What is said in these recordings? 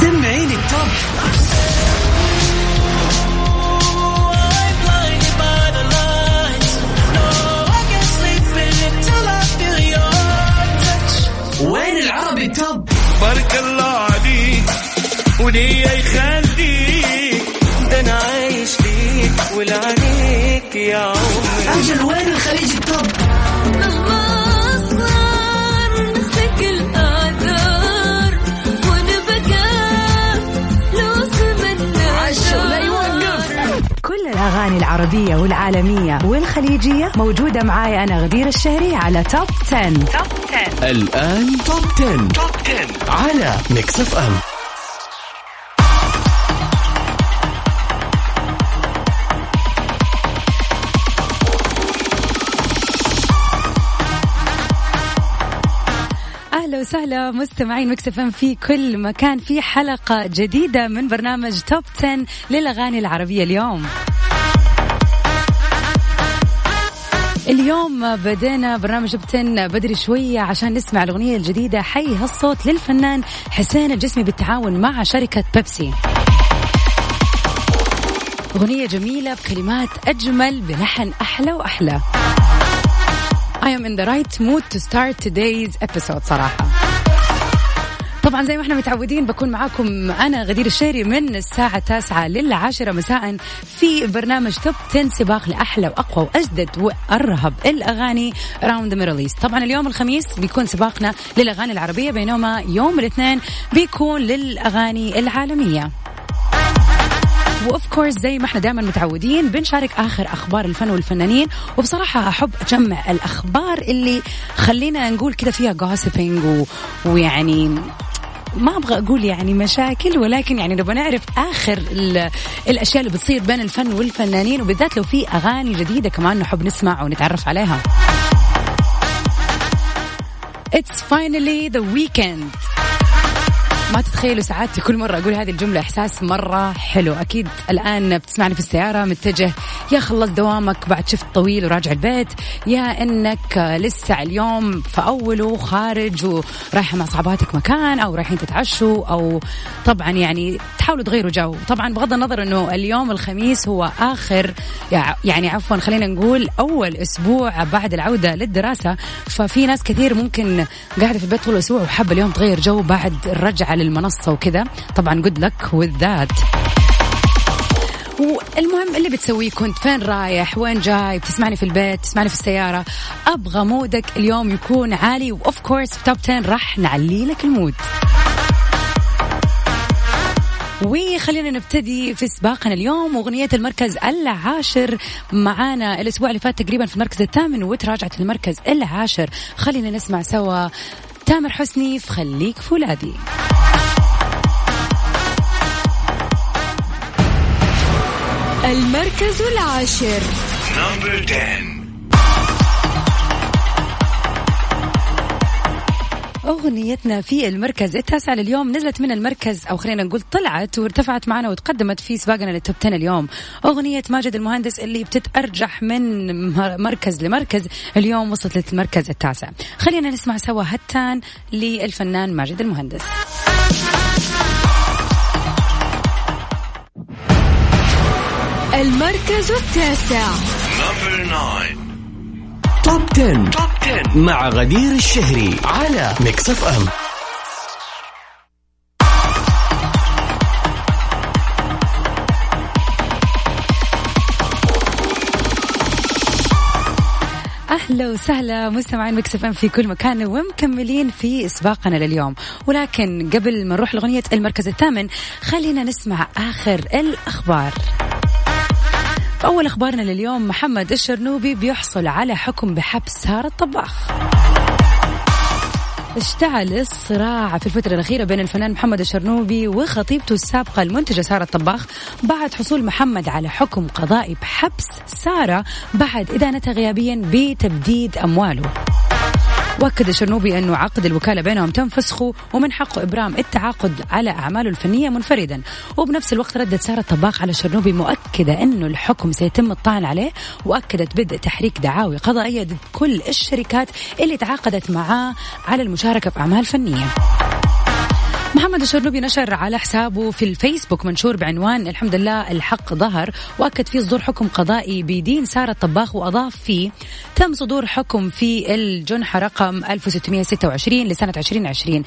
Sydney الأغاني العربية والعالمية والخليجية موجودة معاي أنا غدير الشهري على Top 10. Top 10 الآن Top 10. Top 10 على Mix FM أهلا وسهلا مستمعين Mix FM في كل مكان. في حلقة جديدة من برنامج Top 10 للأغاني العربية اليوم. اليوم بدينا برنامج 10 بدري شوية عشان نسمع الأغنية الجديدة حي هالصوت للفنان حسين الجسمي بالتعاون مع شركة بيبسي. أغنية جميلة بكلمات أجمل بلحن أحلى وأحلى. I am in the right mood to start today's episode صراحة. طبعا زي ما إحنا متعودين بكون معاكم أنا غدير الشهري من الساعة التاسعة للعاشرة مساء في برنامج Top 10 سباق لأحلى وأقوى وأجدد وأرهب الأغاني around Middle East طبعا اليوم الخميس بيكون سباقنا للأغاني العربية بينما يوم الاثنين بيكون للأغاني العالمية و of course زي ما إحنا دائما متعودين بنشارك آخر أخبار الفن والفنانين وبصراحة أحب أجمع الأخبار اللي خلينا نقول كذا فيها gossiping. ويعني ما أبغى أقول يعني مشاكل ولكن يعني نبغى نعرف آخر ال- الأشياء اللي بتصير بين الفن والفنانين وبالذات لو في أغاني جديدة كمان نحب نسمع ونتعرف عليها. It's finally the weekend. ما تتخيلوا سعادتي كل مرة أقول هذه الجملة إحساس مرة حلو. أكيد الآن بتسمعني في السيارة متجه يا خلص دوامك بعد شفت طويل وراجع البيت يا إنك لسه اليوم في أوله خارج ورايحة مع صحباتك مكان أو رايحين تتعشوا أو طبعا يعني تحاولوا تغيروا جو. طبعا بغض النظر أنه اليوم الخميس هو آخر يعني عفوا خلينا نقول أول أسبوع بعد العودة للدراسة ففي ناس كثير ممكن قاعدة في البيت طول الأسبوع وحابة اليوم تغير جو بعد الرجعة للمنصة وكذا. طبعا luck with that. والمهم اللي بتسويه كنت فين رايح؟ وين جاي؟ بتسمعني في البيت؟ تسمعني في السيارة؟ أبغى mood ك اليوم يكون عالي و of course في Top 10 راح نعلي لك ال mood. وخلينا نبتدي في سباقنا اليوم واغنية المركز العاشر. معانا الأسبوع اللي فات تقريبا في المركز الثامن وتراجعت المركز العاشر. خلينا نسمع سوا. تامر حسني في خليك فولادي. المركز العاشر. نمبر 10 أغنيتنا في المركز التاسع لليوم نزلت من المركز أو خلينا نقول طلعت وارتفعت معنا وتقدمت في سباقنا لل Top 10 اليوم. أغنية ماجد المهندس اللي بتتأرجح من مركز لمركز اليوم وصلت للمركز التاسع. خلينا نسمع سوا هتان للفنان ماجد المهندس. المركز التاسع. Number 9 Top 10. Top 10 مع غدير الشهري على Mix FM أهلا وسهلا مستمعين Mix FM في كل مكان ومكملين في سباقنا لليوم. ولكن قبل ما نروح لغنيه المركز الثامن خلينا نسمع آخر الأخبار. في أول أخبارنا لليوم محمد الشرنوبي بيحصل على حكم بحبس سارة الطباخ. اشتعل الصراع في الفترة الأخيرة بين الفنان محمد الشرنوبي وخطيبته السابقة المنتجة سارة الطباخ بعد حصول محمد على حكم قضائي بحبس سارة بعد إدانتها غيابيا بتبديد أمواله. وأكد الشرنوبي انه عقد الوكالة بينهم تم فسخه ومن حقه إبرام التعاقد على اعماله الفنيه منفردا. وبنفس الوقت ردت سارة الطباخ على الشرنوبي مؤكدة انه الحكم سيتم الطعن عليه وأكدت بدء تحريك دعاوي قضائية ضد كل الشركات اللي تعاقدت معاه على المشاركة في اعمال فنية. محمد الشرنوبي نشر على حسابه في الفيسبوك منشور بعنوان الحمد لله الحق ظهر واكد فيه صدور حكم قضائي بدين سارة الطباخ وأضاف فيه تم صدور حكم في الجنحه رقم 1626 لسنة 2020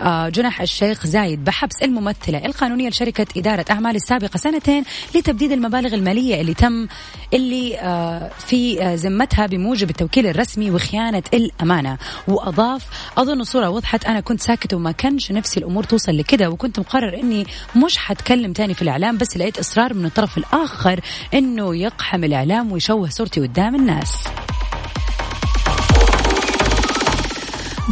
آه، جنح الشيخ زايد بحبس الممثلة القانونية لشركة إدارة أعمال السابقة سنتين لتبديد المبالغ المالية اللي تم اللي آه، في آه، ذمتها بموجب التوكيل الرسمي وخيانة الأمانة. وأضاف أظن الصورة وضحت أنا كنت ساكت وما كانش نفسي الأمور توصل لكده. وكنت مقرر إني مش حتكلم تاني في الإعلام بس لقيت إصرار من الطرف الآخر إنه يقحم الإعلام ويشوه صورتي قدام الناس.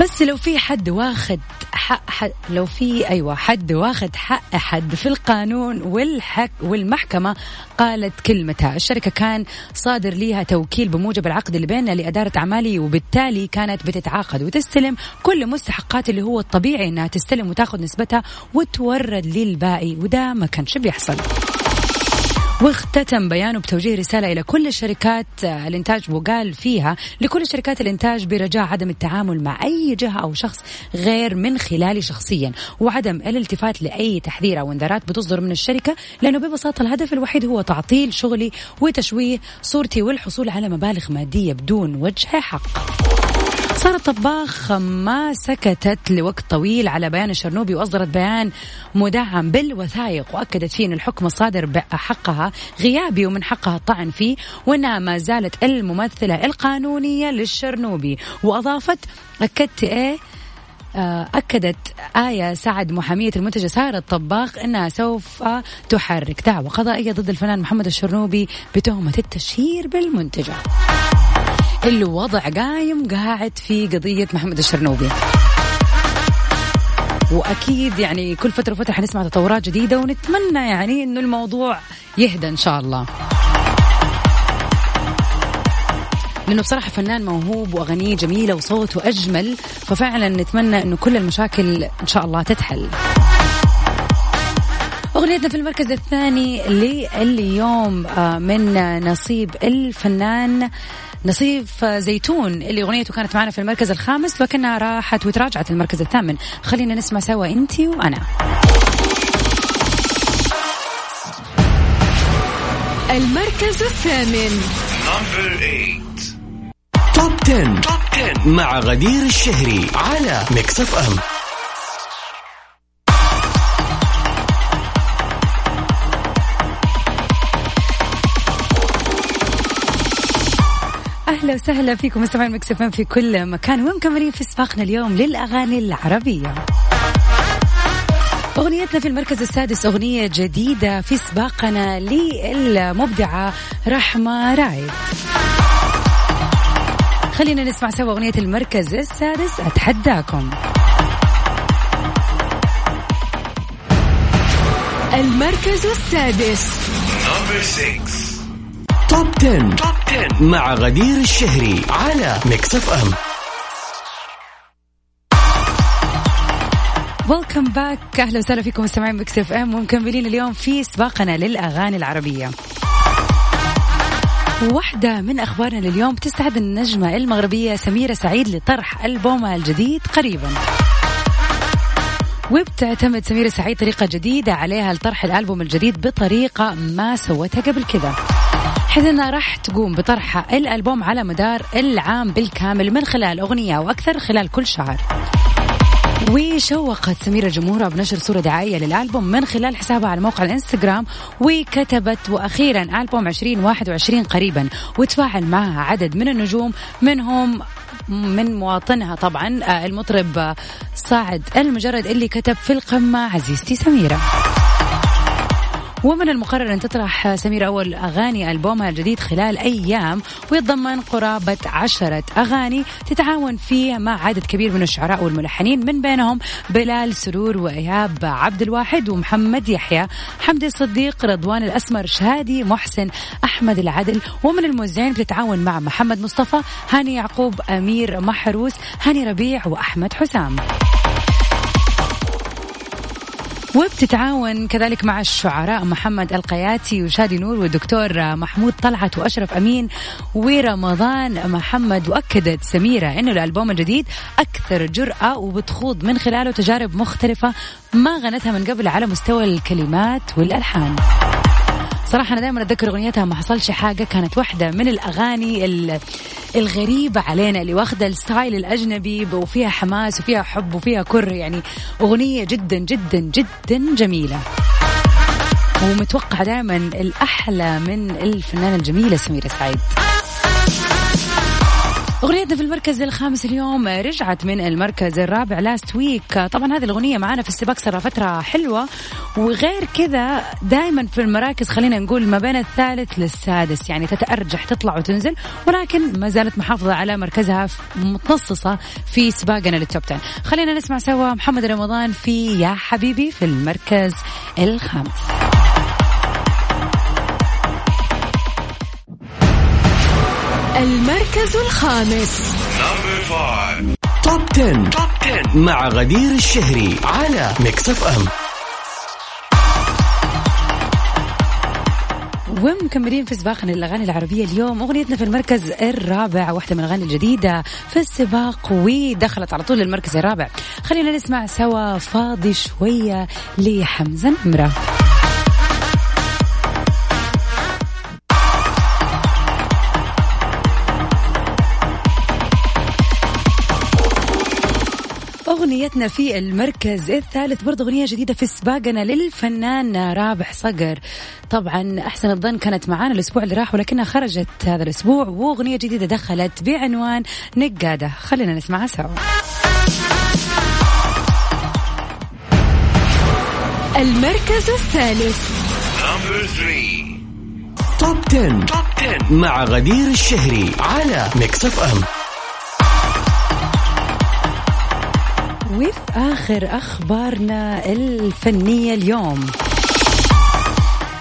بس لو في حد واخد حق حد لو في أيوه حد واخد حق حد في القانون والحك والمحكمة قالت كلمتها، الشركة كان صادر ليها توكيل بموجب العقد اللي بيننا لإدارة أعمالي وبالتالي كانت بتتعاقد وتستلم كل مستحقات اللي هو الطبيعي إنها تستلم وتاخذ نسبتها وتورد للباقي وده ما كانش بيحصل. واختتم بيانه بتوجيه رسالة إلى كل شركات الإنتاج وقال فيها لكل شركات الإنتاج برجاء عدم التعامل مع أي جهة أو شخص غير من خلالي شخصيا وعدم الالتفات لأي تحذير أو انذارات بتصدر من الشركة لأنه ببساطة الهدف الوحيد هو تعطيل شغلي وتشويه صورتي والحصول على مبالغ مادية بدون وجه حق. سارة طباخ ما سكتت لوقت طويل على بيان الشرنوبي وأصدرت بيان مدعم بالوثائق وأكدت فيه أن الحكم الصادر بحقها غيابي ومن حقها الطعن فيه وأنها ما زالت الممثلة القانونية للشرنوبي. وأضافت أكدت إيه؟ آه، أكدت آية سعد محامية المنتجة سارة الطباخ أنها سوف تحرك دعوة قضائية ضد الفنان محمد الشرنوبي بتهمة التشهير بالمنتجة. اللي وضع قايم قاعد في قضية محمد الشرنوبي. وأكيد يعني كل فترة وفترة حنسمع تطورات جديدة ونتمنى يعني إنه الموضوع يهدى إن شاء الله. لأنه بصراحة فنان موهوب واغانيه جميلة وصوته اجمل ففعلا نتمنى إنه كل المشاكل إن شاء الله تتحل. أغنيتنا في المركز الثاني لليوم آه، من نصيب الفنان نصيف زيتون اللي أغنيته كانت معنا في المركز الخامس لكنها راحت وتراجعت المركز الثامن. خلينا نسمع سوا أنتي وأنا. المركز الثامن. Number 8. Top 10. Top 10 مع غدير الشهري على Mix FM أهلا وسهلا فيكم مستمعين Mix FM في كل مكان. ومكملين في سباقنا اليوم للأغاني العربية. أغنيتنا في المركز السادس أغنية جديدة في سباقنا للمبدعة رحمة رياض. خلينا نسمع سوا أغنية المركز السادس. أتحداكم. المركز السادس. Number 6. Top 10. Top 10 مع غدير الشهري على Mix FM Welcome back أهلا وسهلا فيكم مستمعين Mix FM ومكملين اليوم في سباقنا للأغاني العربية. واحدة من أخبارنا لليوم تستعد النجمة المغربية سميرة سعيد لطرح ألبومها الجديد قريبا. وبتعتمد سميرة سعيد طريقة جديدة عليها لطرح الألبوم الجديد بطريقة ما سوتها قبل كذا. حيث انها راح تقوم بطرح الألبوم على مدار العام بالكامل من خلال أغنية أو أكثر خلال كل شهر. وشوقت سميرة جمهورها بنشر صورة دعائية للألبوم من خلال حسابها على موقع الإنستغرام وكتبت وأخيرا ألبوم 2021 قريبا وتفاعل معها عدد من النجوم منهم من مواطنها طبعا آه، المطرب آه، صاعد المجرد اللي كتب في القمة عزيزتي سميرة. ومن المقرر أن تطرح سميرة أول أغاني ألبومها الجديد خلال أيام ويتضمن قرابة عشرة أغاني تتعاون فيه مع عدد كبير من الشعراء والملحنين من بينهم بلال سرور وإيهاب عبد الواحد ومحمد يحيى حمدي الصديق رضوان الأسمر شادي محسن أحمد العدل ومن الموزعين بتتعاون مع محمد مصطفى هاني يعقوب أمير محروس هاني ربيع وأحمد حسام. وبتتعاون كذلك مع الشعراء محمد القياتي وشادي نور والدكتور محمود طلعت وأشرف أمين ورمضان. محمد وأكدت سميرة إنه الألبوم الجديد أكثر جرأة وبتخوض من خلاله تجارب مختلفة ما غنتها من قبل على مستوى الكلمات والألحان. صراحة أنا دائما أتذكر أغنيتها ما حصلش حاجة كانت واحدة من الأغاني الغريبة علينا اللي واخدة الستايل الأجنبي وفيها حماس وفيها حب وفيها كر يعني أغنية جدا جدا جدا جميلة. ومتوقع دائما الأحلى من الفنانة الجميلة سميرة سعيد. أغنيتنا في المركز الخامس اليوم رجعت من المركز الرابع last week طبعا هذه الأغنية معانا في السباق صار فترة حلوة. وغير كذا دائما في المراكز خلينا نقول ما بين الثالث للسادس. يعني تتأرجح تطلع وتنزل ولكن ما زالت محافظة على مركزها متنصصة في سباقنا لل Top 10 خلينا نسمع سوا محمد رمضان في يا حبيبي في المركز الخامس. المركز الخامس. Top 10. Top 10 مع غدير الشهري على Mix FM ومكملين في سباقنا الأغاني العربية اليوم. أغنيتنا في المركز الرابع واحدة من الأغاني الجديدة في السباق ودخلت على طول للمركز الرابع. خلينا نسمع سوا فاضي شوية لحمزة نمره أغنيتنا في المركز الثالث. برضه أغنية جديدة في سباقنا للفنان رابح صقر. طبعا أحسن الظن كانت معانا الأسبوع اللي راح ولكنها خرجت هذا الأسبوع وأغنية جديدة دخلت بعنوان نقادة. خلينا نسمعها سوا. المركز الثالث. Top 10. Top 10 مع غدير الشهري على Mix FM وفي آخر أخبارنا الفنية اليوم.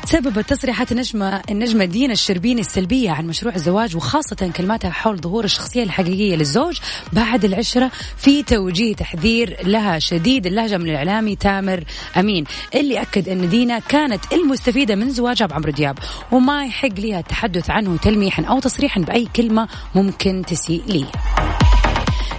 سببت تصريحات النجمة النجمة دينا الشربيني السلبية عن مشروع الزواج وخاصة كلماتها حول ظهور الشخصية الحقيقية للزوج بعد العشرة في توجيه تحذير لها شديد اللهجة من الإعلامي تامر أمين اللي أكد أن دينا كانت المستفيدة من زواجها بعمرو دياب وما يحق لها التحدث عنه تلميحا أو تصريحا بأي كلمة ممكن تسيء ليه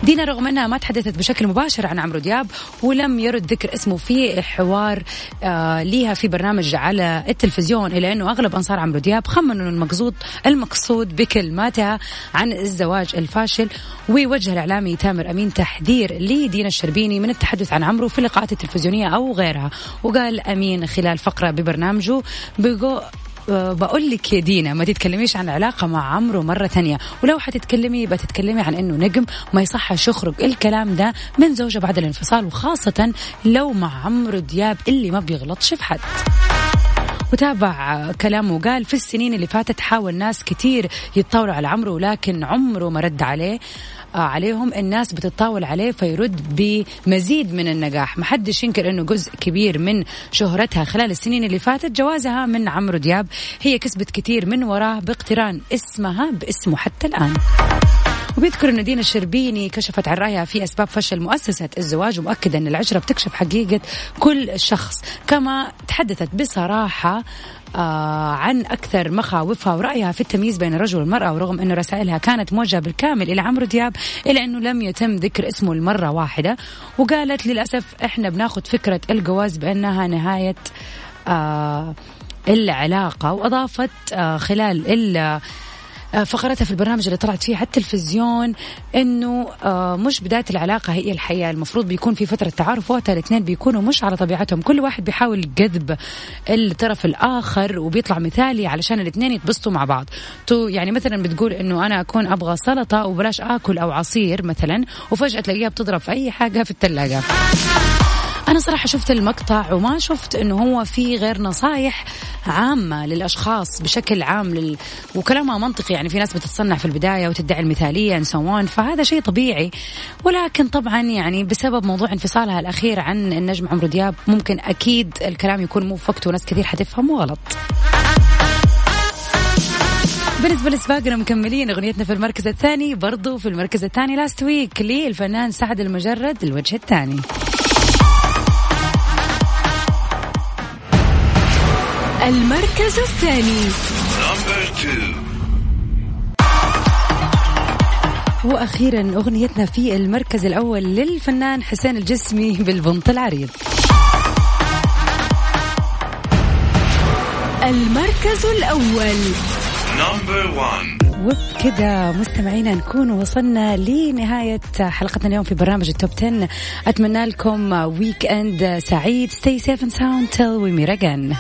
دينا رغم أنها ما تحدثت بشكل مباشر عن عمرو دياب ولم يرد ذكر اسمه في حوار آه ليها في برنامج على التلفزيون الا أنه أغلب أنصار عمرو دياب خمنوا المقصود المقصود بكلماتها عن الزواج الفاشل. ووجه الإعلامي تامر أمين تحذير لدينا الشربيني من التحدث عن عمرو في اللقاءات التلفزيونية أو غيرها. وقال أمين خلال فقرة ببرنامجه بقول لك يا دينا ما تتكلميش عن علاقة مع عمرو مرة ثانية ولو حتتكلمي بتتكلمي عن إنه نجم ما يصحش يخرج الكلام ده من زوجة بعد الانفصال وخاصة لو مع عمرو دياب اللي ما بيغلطش في حد. وتابع كلامه وقال في السنين اللي فاتت حاول ناس كتير يتطاولوا على عمرو ولكن عمره ما رد عليه. عليهم الناس بتتطاول عليه فيرد بمزيد من النجاح. ما حدش ينكر إنه جزء كبير من شهرتها خلال السنين اللي فاتت. جوازها من عمرو دياب هي كسبت كثير من وراه باقتران اسمها باسمه حتى الآن. وبيذكر ان دينا الشربيني كشفت عن رأيها في أسباب فشل مؤسسة الزواج ومؤكدة إن العشرة بتكشف حقيقة كل شخص. كما تحدثت بصراحة آه عن أكثر مخاوفها ورأيها في التمييز بين الرجل والمرأة ورغم أن رسائلها كانت موجهة بالكامل إلى عمرو دياب إلا أنه لم يتم ذكر اسمه المرة واحدة. وقالت للأسف إحنا بناخذ فكرة الجواز بأنها نهاية آه العلاقة وأضافت آه خلال فقرتها في البرنامج اللي طلعت فيه على التلفزيون إنه آه، مش بداية العلاقة هي الحياة. المفروض بيكون في فترة تعارف وقتها الاثنين بيكونوا مش على طبيعتهم. كل واحد بيحاول جذب الطرف الآخر وبيطلع مثالي علشان الاثنين يتبسطوا مع بعض. تو يعني مثلا بتقول إنه أنا أكون أبغى سلطة وبلاش آكل أو عصير مثلا وفجأة تلاقيها بتضرب في أي حاجة في الثلاجه أنا صراحة شفت المقطع وما شفت إنه هو في غير نصايح عامة للأشخاص بشكل عام لل... وكلامها منطقي. يعني في ناس بتتصنع في البداية وتدعي المثالية سوون فهذا شيء طبيعي. ولكن طبعا يعني بسبب موضوع انفصالها الأخير عن النجم عمرو دياب ممكن أكيد الكلام يكون مو وقته وناس كثير حتفهمه غلط. بالنسبة لسباقنا مكملين أغنيتنا في المركز الثاني برضو في المركز الثاني لاست ويك للفنان سعد المجرد الوجه الثاني. المركز الثاني. وأخيرا أغنيتنا في المركز الأول للفنان حسين الجسمي بالبنط العريض المركز Number one. وبكذا مستمعينا نكون وصلنا لنهاية حلقتنا اليوم في برنامج التوب 10 أتمنى لكم ويك أند سعيد stay safe and sound till we meet again